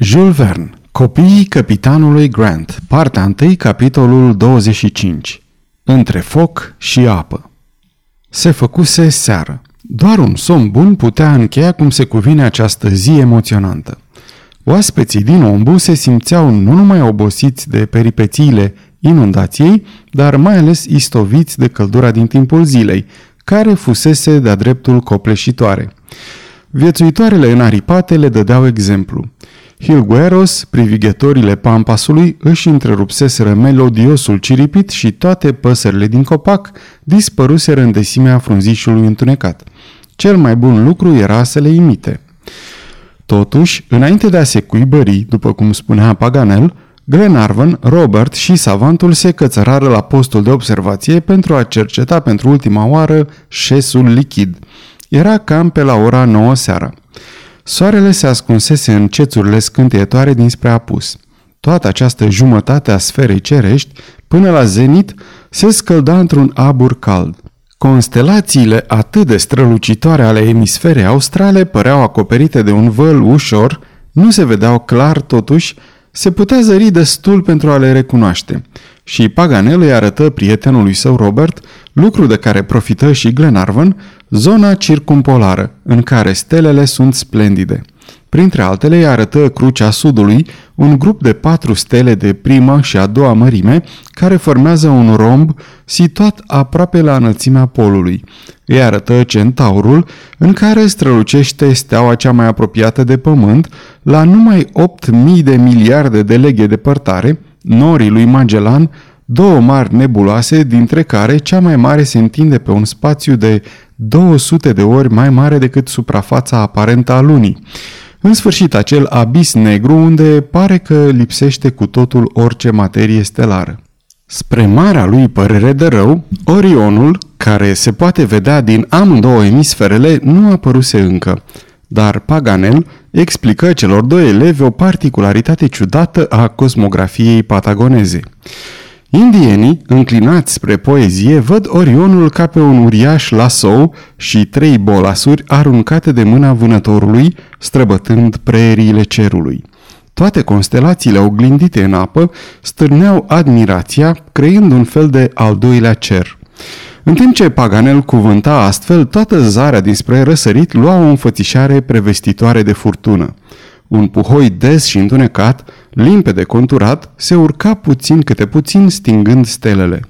Jules Verne Copiii capitanului Grant Partea 1, capitolul 25 Între foc și apă Se făcuse seară. Doar un somn bun putea încheia cum se cuvine această zi emoționantă. Oaspeții din Ombu se simțeau nu numai obosiți de peripețiile inundației, dar mai ales istoviți de căldura din timpul zilei, care fusese de-a dreptul copleșitoare. Viețuitoarele înaripate le dădeau exemplu. Hilgueros, privighetorile pampasului, își întrerupseseră melodiosul ciripit și toate păsările din copac dispăruseră în desimea frunzișului întunecat. Cel mai bun lucru era să le imite. Totuși, înainte de a se cuibări, după cum spunea Paganel, Glenarvan, Robert și savantul se cățărară la postul de observație pentru a cerceta pentru ultima oară șesul lichid. Era cam pe la ora 9 seara. Soarele se ascunsese în cețurile scânteietoare dinspre apus. Toată această jumătate a sferei cerești, până la zenit, se scălda într-un abur cald. Constelațiile atât de strălucitoare ale emisferei australe păreau acoperite de un văl ușor, nu se vedeau clar totuși, se putea zări destul pentru a le recunoaște. Și Paganel îi arătă prietenului său Robert, lucru de care profită și Glenarvan, zona circumpolară, în care stelele sunt splendide. Printre altele îi arătă Crucea Sudului, un grup de patru stele de primă și a doua mărime, care formează un romb situat aproape la înălțimea polului. Îi arătă Centaurul, în care strălucește steaua cea mai apropiată de Pământ, la numai 8.000 de miliarde de leghe departare, norii lui Magellan, două mari nebuloase, dintre care cea mai mare se întinde pe un spațiu de 200 de ori mai mare decât suprafața aparentă a lunii. În sfârșit, acel abis negru unde pare că lipsește cu totul orice materie stelară. Spre marea lui părere de rău, Orionul, care se poate vedea din amândouă emisferele, nu apăruse încă. Dar Paganel explică celor doi elevi o particularitate ciudată a cosmografiei patagoneze. Indienii, înclinați spre poezie, văd Orionul ca pe un uriaș lasou și trei bolasuri aruncate de mâna vânătorului, străbătând preeriile cerului. Toate constelațiile oglindite în apă stârneau admirația, creând un fel de al doilea cer. În timp ce Paganel cuvânta astfel, toată zarea dinspre răsărit lua o înfățișare prevestitoare de furtună. Un puhoi des și întunecat, limpede conturat, se urca puțin câte puțin stingând stelele.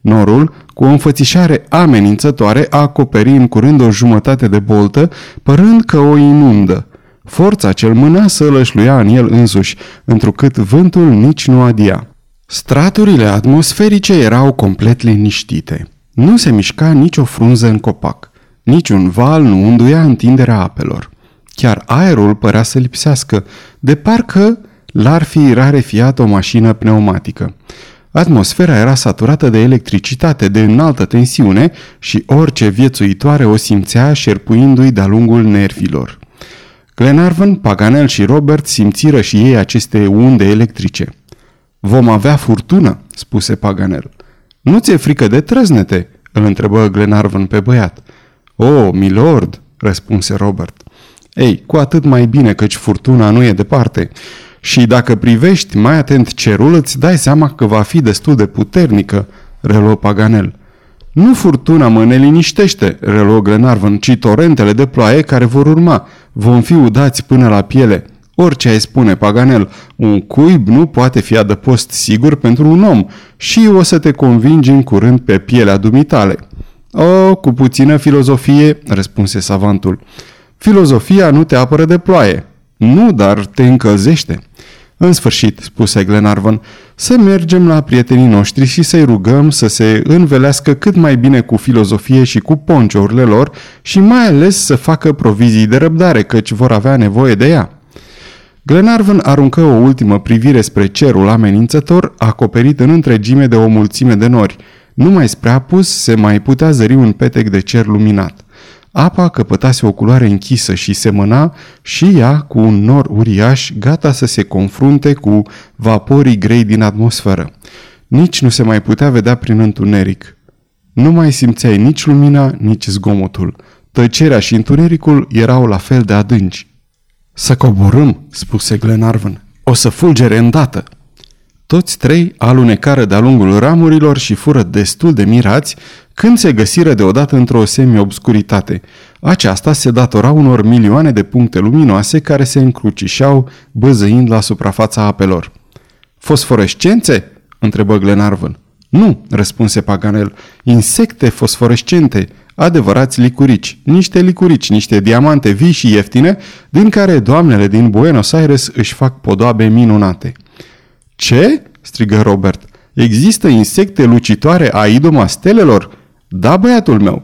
Norul, cu o înfățișare amenințătoare, a acoperi în curând o jumătate de boltă, părând că o inundă. Forța cel mâna să lășluia în el însuși, întrucât vântul nici nu adia. Straturile atmosferice erau complet liniștite. Nu se mișca nicio frunză în copac. Niciun val nu unduia întinderea apelor. Chiar aerul părea să lipsească, de parcă l-ar fi rarefiat o mașină pneumatică. Atmosfera era saturată de electricitate de înaltă tensiune și orice viețuitoare o simțea șerpuindu-i de-a lungul nervilor. Glenarvan, Paganel și Robert simțiră și ei aceste unde electrice. Vom avea furtună, spuse Paganel. Nu ți-e frică de trăznete?" îl întrebă Glenarvan pe băiat. O, oh, milord," răspunse Robert. Ei, cu atât mai bine căci furtuna nu e departe. Și dacă privești mai atent cerul, îți dai seama că va fi destul de puternică, reluă Paganel. Nu furtuna mă neliniștește, reluă Glenarvan, ci torentele de ploaie care vor urma. Vom fi udați până la piele. Orice ai spune, Paganel, un cuib nu poate fi adăpost sigur pentru un om și o să te convingi în curând pe pielea dumitale. O, cu puțină filozofie, răspunse savantul. Filozofia nu te apără de ploaie. Nu, dar te încălzește. În sfârșit, spuse Glenarvan, să mergem la prietenii noștri și să-i rugăm să se învelească cât mai bine cu filozofie și cu ponciourile lor și mai ales să facă provizii de răbdare, căci vor avea nevoie de ea. Glenarvan aruncă o ultimă privire spre cerul amenințător, acoperit în întregime de o mulțime de nori. Numai spre apus se mai putea zări un petec de cer luminat. Apa căpătase o culoare închisă și semăna și ea cu un nor uriaș gata să se confrunte cu vaporii grei din atmosferă. Nici nu se mai putea vedea prin întuneric. Nu mai simțeai nici lumina, nici zgomotul. Tăcerea și întunericul erau la fel de adânci. Să coborâm, spuse Glenarvan. O să fulgere îndată. Toți trei alunecară de-a lungul ramurilor și fură destul de mirați când se găsiră deodată într-o semi-obscuritate. Aceasta se datora unor milioane de puncte luminoase care se încrucișau băzăind la suprafața apelor. Fosforescențe? întrebă Glenarvan. Nu, răspunse Paganel, insecte fosforescente, adevărați licurici, niște licurici, niște diamante vii și ieftine, din care doamnele din Buenos Aires își fac podoabe minunate. Ce? strigă Robert. Există insecte lucitoare a idoma stelelor? Da, băiatul meu.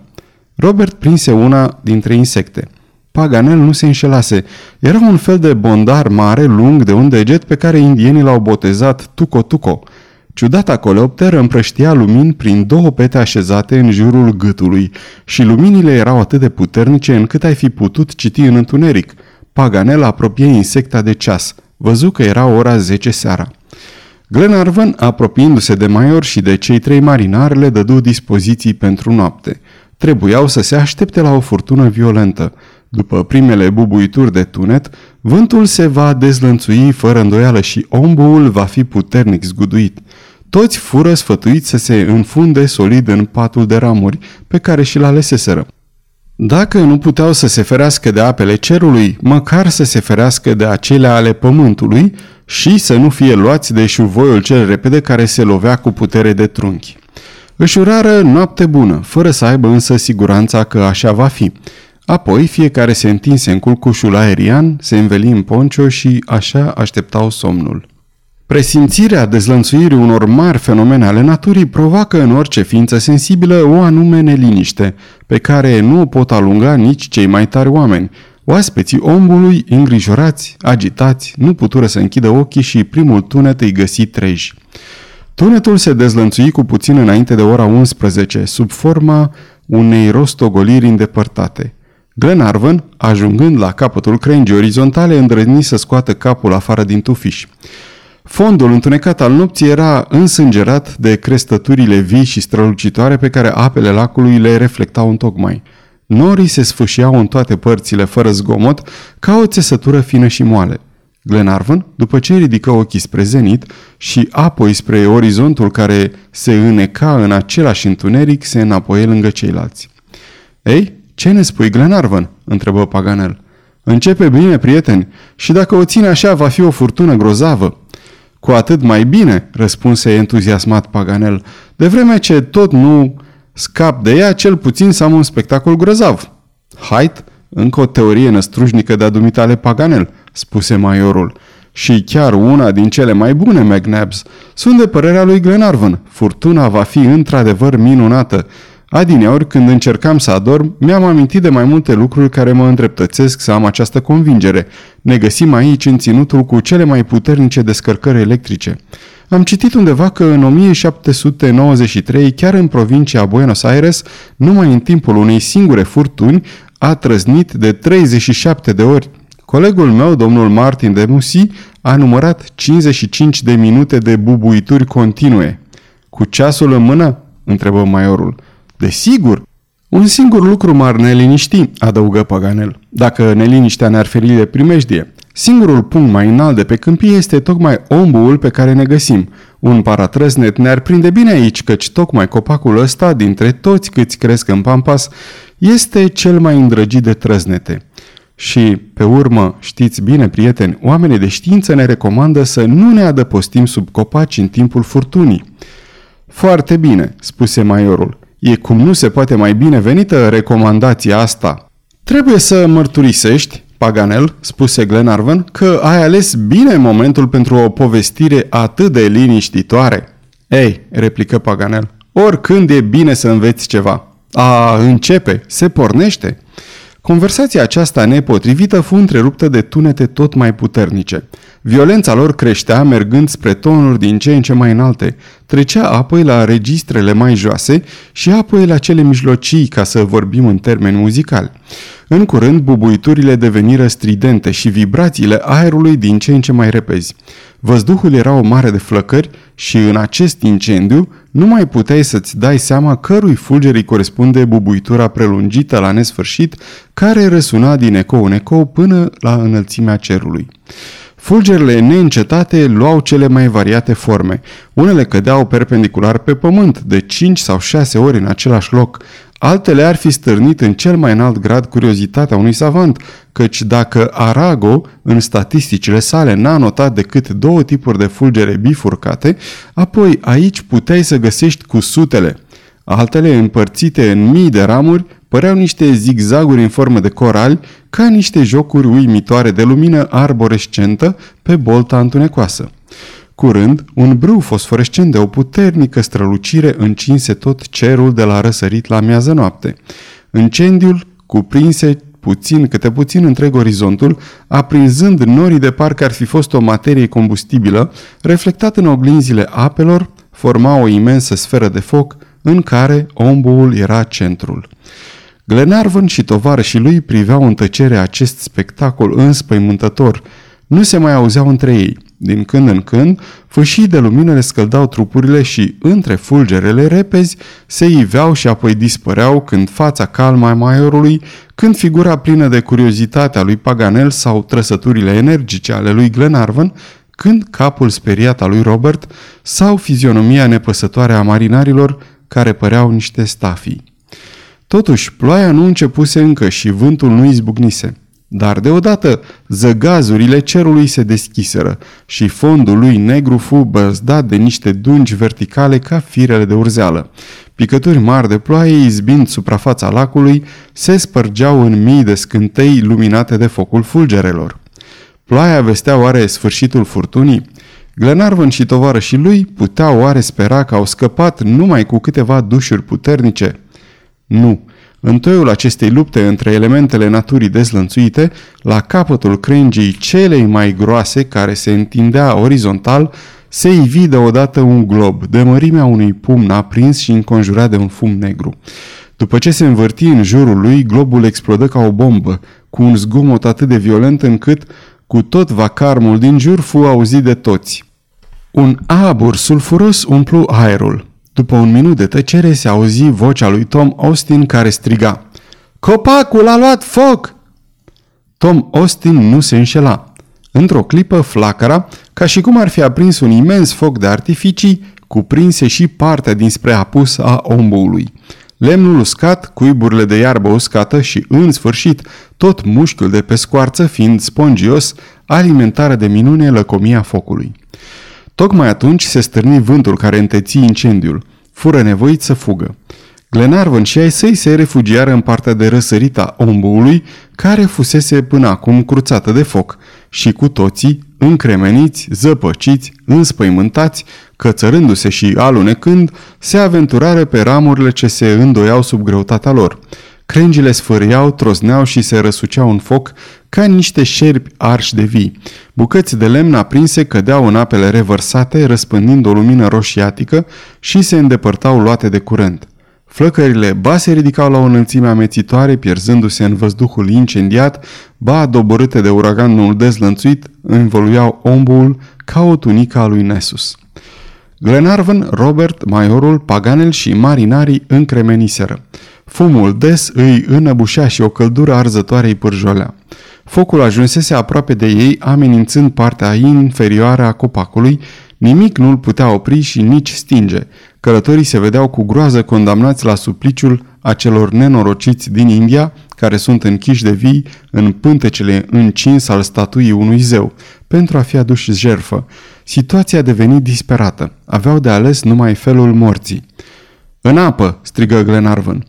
Robert prinse una dintre insecte. Paganel nu se înșelase. Era un fel de bondar mare, lung, de un deget pe care indienii l-au botezat Tuco-Tuco. Ciudata coleopteră împrăștia lumini prin două pete așezate în jurul gâtului și luminile erau atât de puternice încât ai fi putut citi în întuneric. Paganel apropie insecta de ceas. Văzu că era ora 10 seara. Glenarvan, apropiindu-se de Maior și de cei trei marinari, le dădu dispoziții pentru noapte. Trebuiau să se aștepte la o furtună violentă. După primele bubuituri de tunet, vântul se va dezlănțui fără îndoială și ombuul va fi puternic zguduit. Toți fură sfătuiți să se înfunde solid în patul de ramuri pe care și-l aleseseră. Dacă nu puteau să se ferească de apele cerului, măcar să se ferească de acelea ale pământului și să nu fie luați de șuvoiul cel repede care se lovea cu putere de trunchi. Își urară noapte bună, fără să aibă însă siguranța că așa va fi. Apoi fiecare se întinse în culcușul aerian, se înveli în poncio și așa așteptau somnul. Presimțirea dezlănțuirii unor mari fenomene ale naturii provoacă în orice ființă sensibilă o anume neliniște, pe care nu o pot alunga nici cei mai tari oameni. Oaspeții omului, îngrijorați, agitați, nu putură să închidă ochii și primul tunet îi găsi treji. Tunetul se dezlănțui cu puțin înainte de ora 11, sub forma unei rostogoliri îndepărtate. Glenarvan, ajungând la capătul crengii orizontale, îndrăzni să scoată capul afară din tufiș. Fondul întunecat al nopții era însângerat de crestăturile vii și strălucitoare pe care apele lacului le reflectau în tocmai. Norii se sfâșiau în toate părțile fără zgomot, ca o țesătură fină și moale. Glenarvan, după ce ridică ochii spre zenit și apoi spre orizontul care se îneca în același întuneric, se înapoie lângă ceilalți. Ei, ce ne spui, Glenarvan?" întrebă Paganel. Începe bine, prieteni, și dacă o ține așa, va fi o furtună grozavă." Cu atât mai bine, răspunse entuziasmat Paganel, de vreme ce tot nu scap de ea, cel puțin să am un spectacol grozav. Hait, încă o teorie năstrușnică de-a dumitale Paganel, spuse maiorul. Și chiar una din cele mai bune, McNabs. Sunt de părerea lui Glenarvan. Furtuna va fi într-adevăr minunată. Adineori, când încercam să adorm, mi-am amintit de mai multe lucruri care mă îndreptățesc să am această convingere. Ne găsim aici în ținutul cu cele mai puternice descărcări electrice. Am citit undeva că în 1793, chiar în provincia Buenos Aires, numai în timpul unei singure furtuni, a trăznit de 37 de ori. Colegul meu, domnul Martin de Musi, a numărat 55 de minute de bubuituri continue. Cu ceasul în mână? întrebă maiorul. Desigur! Un singur lucru m-ar neliniști, adăugă Paganel, dacă neliniștea ne-ar feri de primejdie. Singurul punct mai înalt de pe câmpie este tocmai ombuul pe care ne găsim. Un paratrăsnet ne-ar prinde bine aici, căci tocmai copacul ăsta, dintre toți câți cresc în Pampas, este cel mai îndrăgit de trăznete. Și, pe urmă, știți bine, prieteni, oamenii de știință ne recomandă să nu ne adăpostim sub copaci în timpul furtunii. Foarte bine, spuse maiorul. E cum nu se poate mai bine venită recomandația asta. Trebuie să mărturisești, Paganel, spuse Glenarvan, că ai ales bine momentul pentru o povestire atât de liniștitoare. Ei, replică Paganel, oricând e bine să înveți ceva. A, începe, se pornește. Conversația aceasta nepotrivită fu întreruptă de tunete tot mai puternice. Violența lor creștea mergând spre tonuri din ce în ce mai înalte, trecea apoi la registrele mai joase și apoi la cele mijlocii, ca să vorbim în termeni muzicali. În curând, bubuiturile deveniră stridente și vibrațiile aerului din ce în ce mai repezi. Văzduhul era o mare de flăcări și în acest incendiu nu mai puteai să-ți dai seama cărui fulger îi corespunde bubuitura prelungită la nesfârșit, care răsuna din ecou în ecou până la înălțimea cerului. Fulgerile neîncetate luau cele mai variate forme. Unele cădeau perpendicular pe pământ, de 5 sau 6 ori în același loc. Altele ar fi stârnit în cel mai înalt grad curiozitatea unui savant, căci dacă Arago, în statisticile sale, n-a notat decât două tipuri de fulgere bifurcate, apoi aici puteai să găsești cu sutele. Altele, împărțite în mii de ramuri, păreau niște zigzaguri în formă de corali, ca niște jocuri uimitoare de lumină arborescentă pe bolta întunecoasă. Curând, un brâu fosforescent de o puternică strălucire încinse tot cerul de la răsărit la miază noapte. Incendiul cuprinse puțin câte puțin întreg orizontul, aprinzând norii de parcă ar fi fost o materie combustibilă, reflectat în oglinzile apelor, forma o imensă sferă de foc, în care ombuul era centrul. Glenarvan și tovarășii lui priveau în tăcere acest spectacol înspăimântător. Nu se mai auzeau între ei. Din când în când, fâșii de lumină le scăldau trupurile și, între fulgerele repezi, se iveau și apoi dispăreau când fața calma a maiorului, când figura plină de curiozitate a lui Paganel sau trăsăturile energice ale lui Glenarvan, când capul speriat al lui Robert sau fizionomia nepăsătoare a marinarilor care păreau niște stafii. Totuși, ploaia nu începuse încă și vântul nu izbucnise. Dar deodată zăgazurile cerului se deschiseră și fondul lui negru fu băzdat de niște dungi verticale ca firele de urzeală. Picături mari de ploaie, izbind suprafața lacului, se spărgeau în mii de scântei luminate de focul fulgerelor. Ploaia vestea oare sfârșitul furtunii? Glenarvan și tovarășii lui puteau oare spera că au scăpat numai cu câteva dușuri puternice? Nu. În toiul acestei lupte între elementele naturii dezlănțuite, la capătul crengii celei mai groase care se întindea orizontal, se ivi deodată un glob de mărimea unui pumn aprins și înconjurat de un fum negru. După ce se învârti în jurul lui, globul explodă ca o bombă, cu un zgomot atât de violent încât, cu tot vacarmul din jur, fu auzit de toți. Un abur sulfuros umplu aerul. După un minut de tăcere se auzi vocea lui Tom Austin care striga Copacul a luat foc! Tom Austin nu se înșela. Într-o clipă, flacăra, ca și cum ar fi aprins un imens foc de artificii, cuprinse și partea dinspre apus a omboului. Lemnul uscat, cuiburile de iarbă uscată și, în sfârșit, tot mușchiul de pe scoarță fiind spongios, alimentară de minune lăcomia focului. Tocmai atunci se stârni vântul care înteți incendiul. Fură nevoit să fugă. Glenarvan și ai săi se refugiară în partea de răsărit a ombuului, care fusese până acum cruțată de foc, și cu toții, încremeniți, zăpăciți, înspăimântați, cățărându-se și alunecând, se aventurară pe ramurile ce se îndoiau sub greutatea lor. Crengile sfâriau, trosneau și se răsuceau în foc ca niște șerpi arși de vii. Bucăți de lemn aprinse cădeau în apele revărsate, răspândind o lumină roșiatică și se îndepărtau luate de curent. Flăcările ba se ridicau la o înălțime amețitoare, pierzându-se în văzduhul incendiat, ba, doborâte de uraganul dezlănțuit, învoluiau ombul ca o tunică a lui Nesus. Glenarvan, Robert, Maiorul, Paganel și marinarii încremeniseră. Fumul des îi înăbușea și o căldură arzătoare îi pârjolea. Focul ajunsese aproape de ei, amenințând partea inferioară a copacului, nimic nu-l putea opri și nici stinge. Călătorii se vedeau cu groază condamnați la supliciul acelor nenorociți din India, care sunt închiși de vii în pântecele încins al statuii unui zeu, pentru a fi aduși jerfă. Situația a devenit disperată. Aveau de ales numai felul morții. În apă!" strigă Glenarvan.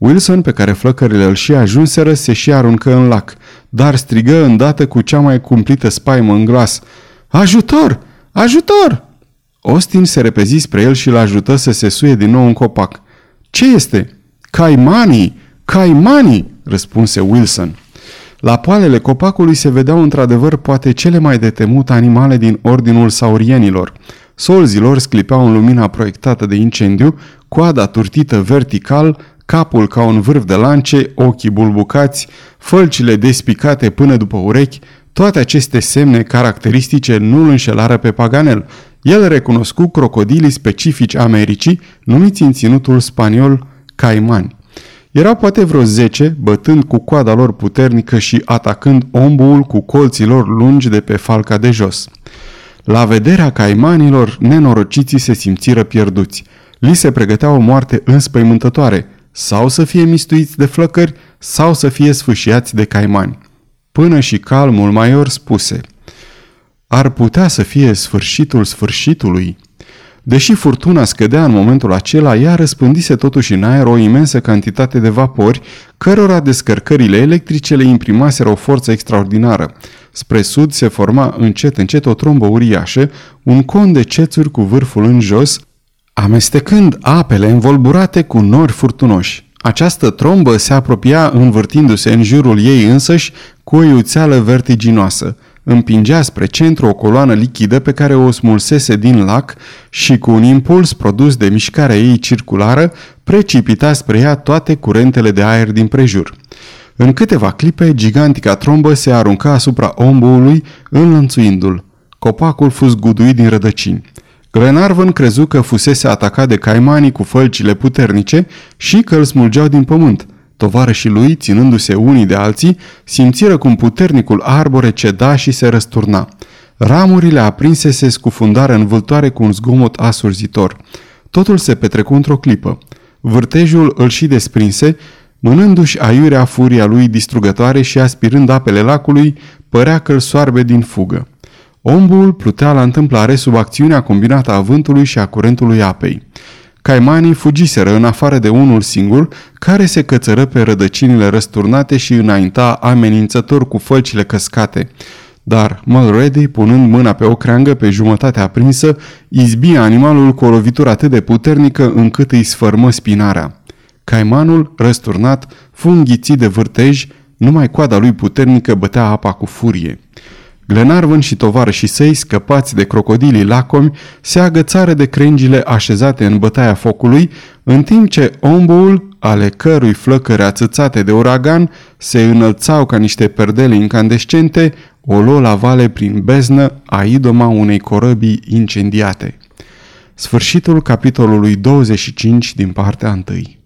Wilson, pe care flăcările îl și ajunseră, se și aruncă în lac, dar strigă îndată cu cea mai cumplită spaimă în glas. Ajutor! Ajutor! Austin se repezi spre el și îl ajută să se suie din nou în copac. Ce este? Caimanii! Caimanii! răspunse Wilson. La poalele copacului se vedeau într-adevăr poate cele mai de temut animale din ordinul saurienilor. Solzilor sclipeau în lumina proiectată de incendiu, coada turtită vertical, capul ca un vârf de lance, ochii bulbucați, fălcile despicate până după urechi, toate aceste semne caracteristice nu îl înșelară pe Paganel. El recunoscu crocodilii specifici Americii, numiți în ținutul spaniol caimani. Erau poate vreo zece, bătând cu coada lor puternică și atacând ombuul cu colții lor lungi de pe falca de jos. La vederea caimanilor, nenorociții se simțiră pierduți. Li se pregătea o moarte înspăimântătoare, sau să fie mistuiți de flăcări, sau să fie sfâșiați de caimani. Până și calmul maior spuse, ar putea să fie sfârșitul sfârșitului. Deși furtuna scădea în momentul acela, ea răspândise totuși în aer o imensă cantitate de vapori, cărora descărcările electrice le imprimaseră o forță extraordinară. Spre sud se forma încet încet o trombă uriașă, un con de cețuri cu vârful în jos, amestecând apele învolburate cu nori furtunoși. Această trombă se apropia învârtindu-se în jurul ei însăși cu o iuțeală vertiginoasă. Împingea spre centru o coloană lichidă pe care o smulsese din lac și cu un impuls produs de mișcarea ei circulară, precipita spre ea toate curentele de aer din prejur. În câteva clipe, gigantica trombă se arunca asupra ombuului, înlănțuindu-l. Copacul fus guduit din rădăcini. Glenarvan crezu că fusese atacat de caimanii cu fălcile puternice și că îl smulgeau din pământ. Tovarășii lui, ținându-se unii de alții, simțiră cum puternicul arbore ceda și se răsturna. Ramurile aprinse se scufundară în vâltoare cu un zgomot asurzitor. Totul se petrecu într-o clipă. Vârtejul îl și desprinse, mânându-și aiurea furia lui distrugătoare și aspirând apele lacului, părea că îl soarbe din fugă. Ombul plutea la întâmplare sub acțiunea combinată a vântului și a curentului apei. Caimanii fugiseră în afară de unul singur, care se cățără pe rădăcinile răsturnate și înainta amenințător cu fălcile căscate. Dar Mulready, punând mâna pe o creangă pe jumătate aprinsă, izbia animalul cu o lovitură atât de puternică încât îi sfărmă spinarea. Caimanul, răsturnat, fu înghițit de vârtej, numai coada lui puternică bătea apa cu furie. Glenarvan și tovarășii săi, scăpați de crocodilii lacomi, se agățară de crengile așezate în bătaia focului, în timp ce omboul, ale cărui flăcări ațățate de uragan se înălțau ca niște perdele incandescente, o luă la vale prin beznă a idoma unei corăbii incendiate. Sfârșitul capitolului 25 din partea 1